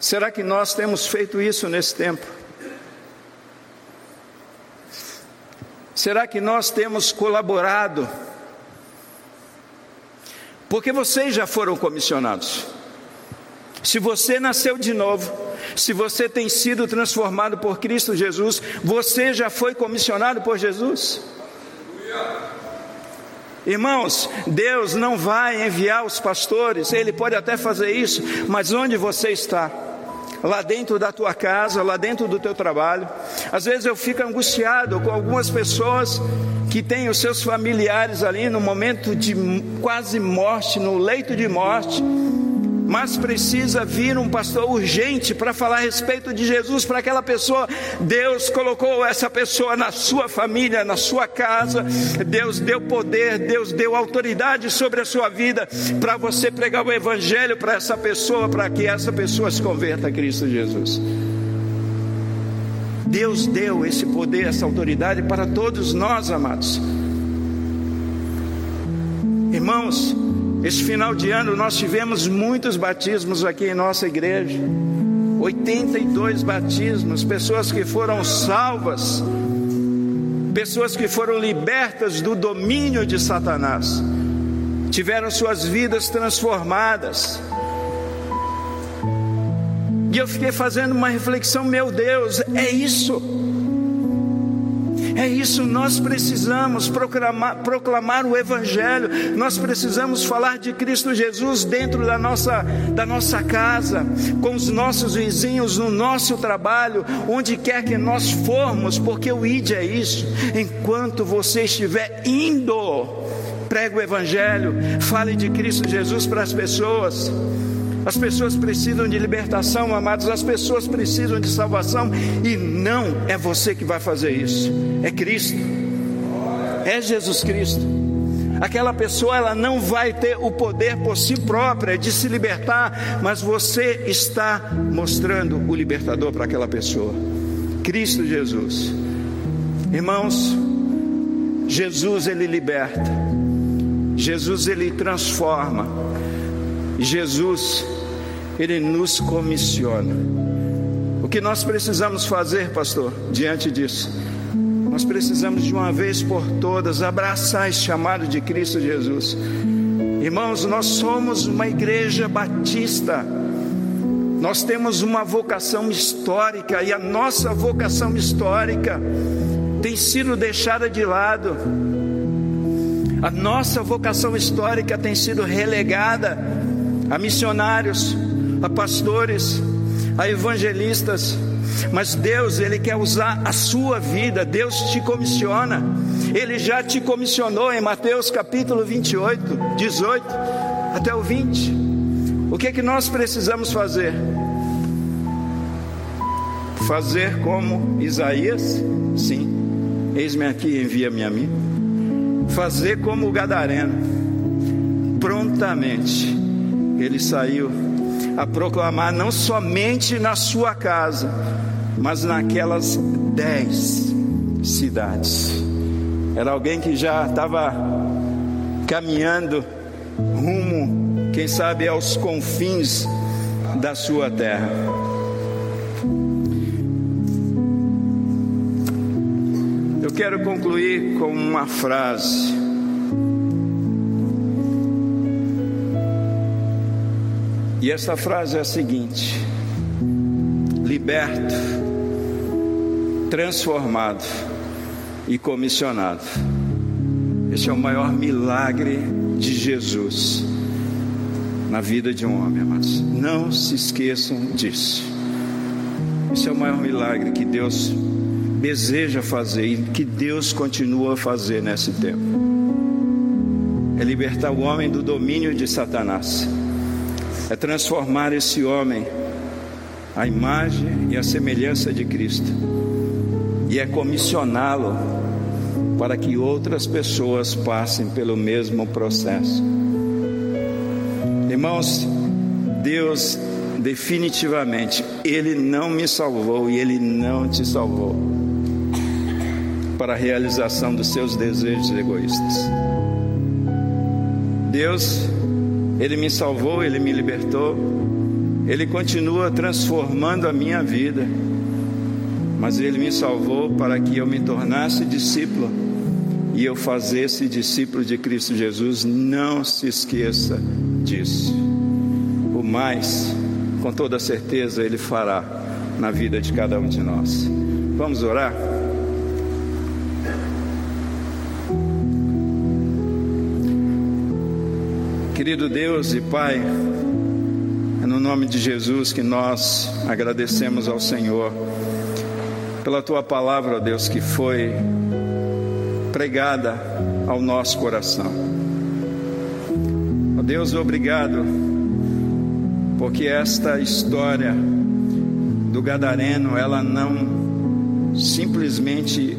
Será que nós temos feito isso nesse tempo? Será que nós temos colaborado? Porque vocês já foram comissionados. Se você nasceu de novo, se você tem sido transformado por Cristo Jesus, você já foi comissionado por Jesus. Irmãos, Deus não vai enviar os pastores, Ele pode até fazer isso, mas onde você está? Lá dentro da tua casa, lá dentro do teu trabalho. Às vezes eu fico angustiado com algumas pessoas que têm os seus familiares ali no momento de quase morte, no leito de morte mas precisa vir um pastor urgente para falar a respeito de Jesus para aquela pessoa. Deus colocou essa pessoa na sua família, na sua casa. Deus deu poder, Deus deu autoridade sobre a sua vida para você pregar o evangelho para essa pessoa, para que essa pessoa se converta a Cristo Jesus. Deus deu esse poder, essa autoridade para todos nós, amados. Irmãos, esse final de ano nós tivemos muitos batismos aqui em nossa igreja. 82 batismos, pessoas que foram salvas, pessoas que foram libertas do domínio de Satanás, tiveram suas vidas transformadas. E eu fiquei fazendo uma reflexão, meu Deus, é isso. É isso, nós precisamos proclamar, proclamar o Evangelho, nós precisamos falar de Cristo Jesus dentro da nossa, da nossa casa, com os nossos vizinhos, no nosso trabalho, onde quer que nós formos, porque o ID é isso. Enquanto você estiver indo, pregue o Evangelho, fale de Cristo Jesus para as pessoas. As pessoas precisam de libertação, amados, as pessoas precisam de salvação e não é você que vai fazer isso, é Cristo, é Jesus Cristo. Aquela pessoa ela não vai ter o poder por si própria de se libertar, mas você está mostrando o libertador para aquela pessoa. Cristo Jesus. Irmãos, Jesus ele liberta. Jesus ele transforma. Jesus, Ele nos comissiona. O que nós precisamos fazer, pastor, diante disso? Nós precisamos de uma vez por todas abraçar esse chamado de Cristo Jesus. Irmãos, nós somos uma igreja batista. Nós temos uma vocação histórica e a nossa vocação histórica tem sido deixada de lado. A nossa vocação histórica tem sido relegada a missionários, a pastores, a evangelistas. Mas Deus, Ele quer usar a sua vida, Deus te comissiona, Ele já te comissionou em Mateus capítulo 28, 18 até o 20. O que é que nós precisamos fazer? Fazer como Isaías, sim, eis-me aqui, envia-me a mim. Fazer como o Gadareno, prontamente ele saiu, a proclamar não somente na sua casa, mas naquelas dez cidades. Era alguém que já estava caminhando rumo, quem sabe, aos confins da sua terra. Eu quero concluir com uma frase. E essa frase é a seguinte: liberto, transformado e comissionado. Esse é o maior milagre de Jesus na vida de um homem, amados. Não se esqueçam disso. Esse é o maior milagre que Deus deseja fazer e que Deus continua a fazer nesse tempo. É libertar o homem do domínio de Satanás. É transformar esse homem à imagem e à semelhança de Cristo. E é comissioná-lo para que outras pessoas passem pelo mesmo processo. Irmãos, Deus definitivamente, Ele não me salvou e Ele não te salvou para a realização dos seus desejos egoístas. Deus, Ele me salvou, Ele me libertou, Ele continua transformando a minha vida, mas Ele me salvou para que eu me tornasse discípulo e eu fazesse discípulo de Cristo Jesus. Não se esqueça disso. O mais, com toda certeza, Ele fará na vida de cada um de nós. Vamos orar? Querido Deus e Pai, é no nome de Jesus que nós agradecemos ao Senhor pela tua palavra, ó Deus, que foi pregada ao nosso coração. Deus, obrigado, porque esta história do Gadareno, ela não simplesmente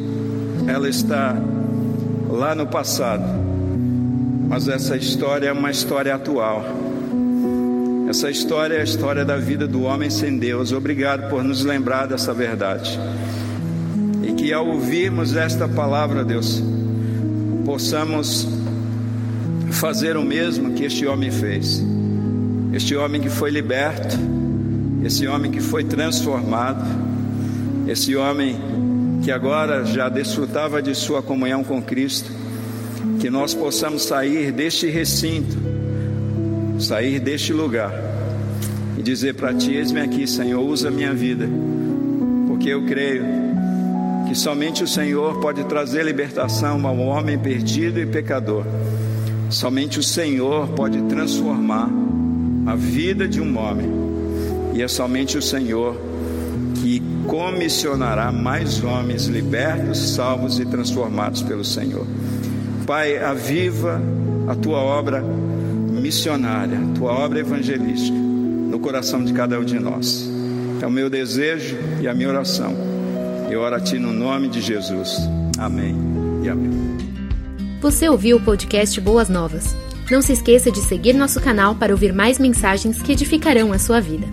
ela está lá no passado, mas essa história é uma história atual. Essa história é a história da vida do homem sem Deus. Obrigado por nos lembrar dessa verdade. E que ao ouvirmos esta palavra, Deus, possamos fazer o mesmo que este homem fez. Este homem que foi liberto, esse homem que foi transformado, esse homem que agora já desfrutava de sua comunhão com Cristo, que nós possamos sair deste recinto, sair deste lugar e dizer para Ti: Eis-me aqui, Senhor, usa minha vida, porque eu creio que somente o Senhor pode trazer libertação ao homem perdido e pecador. Somente o Senhor pode transformar a vida de um homem, e é somente o Senhor que comissionará mais homens libertos, salvos e transformados pelo Senhor. Pai, aviva a tua obra missionária, a tua obra evangelística no coração de cada um de nós. É o meu desejo e a minha oração. Eu oro a ti no nome de Jesus. Amém e amém. Você ouviu o podcast Boas Novas. Não se esqueça de seguir nosso canal para ouvir mais mensagens que edificarão a sua vida.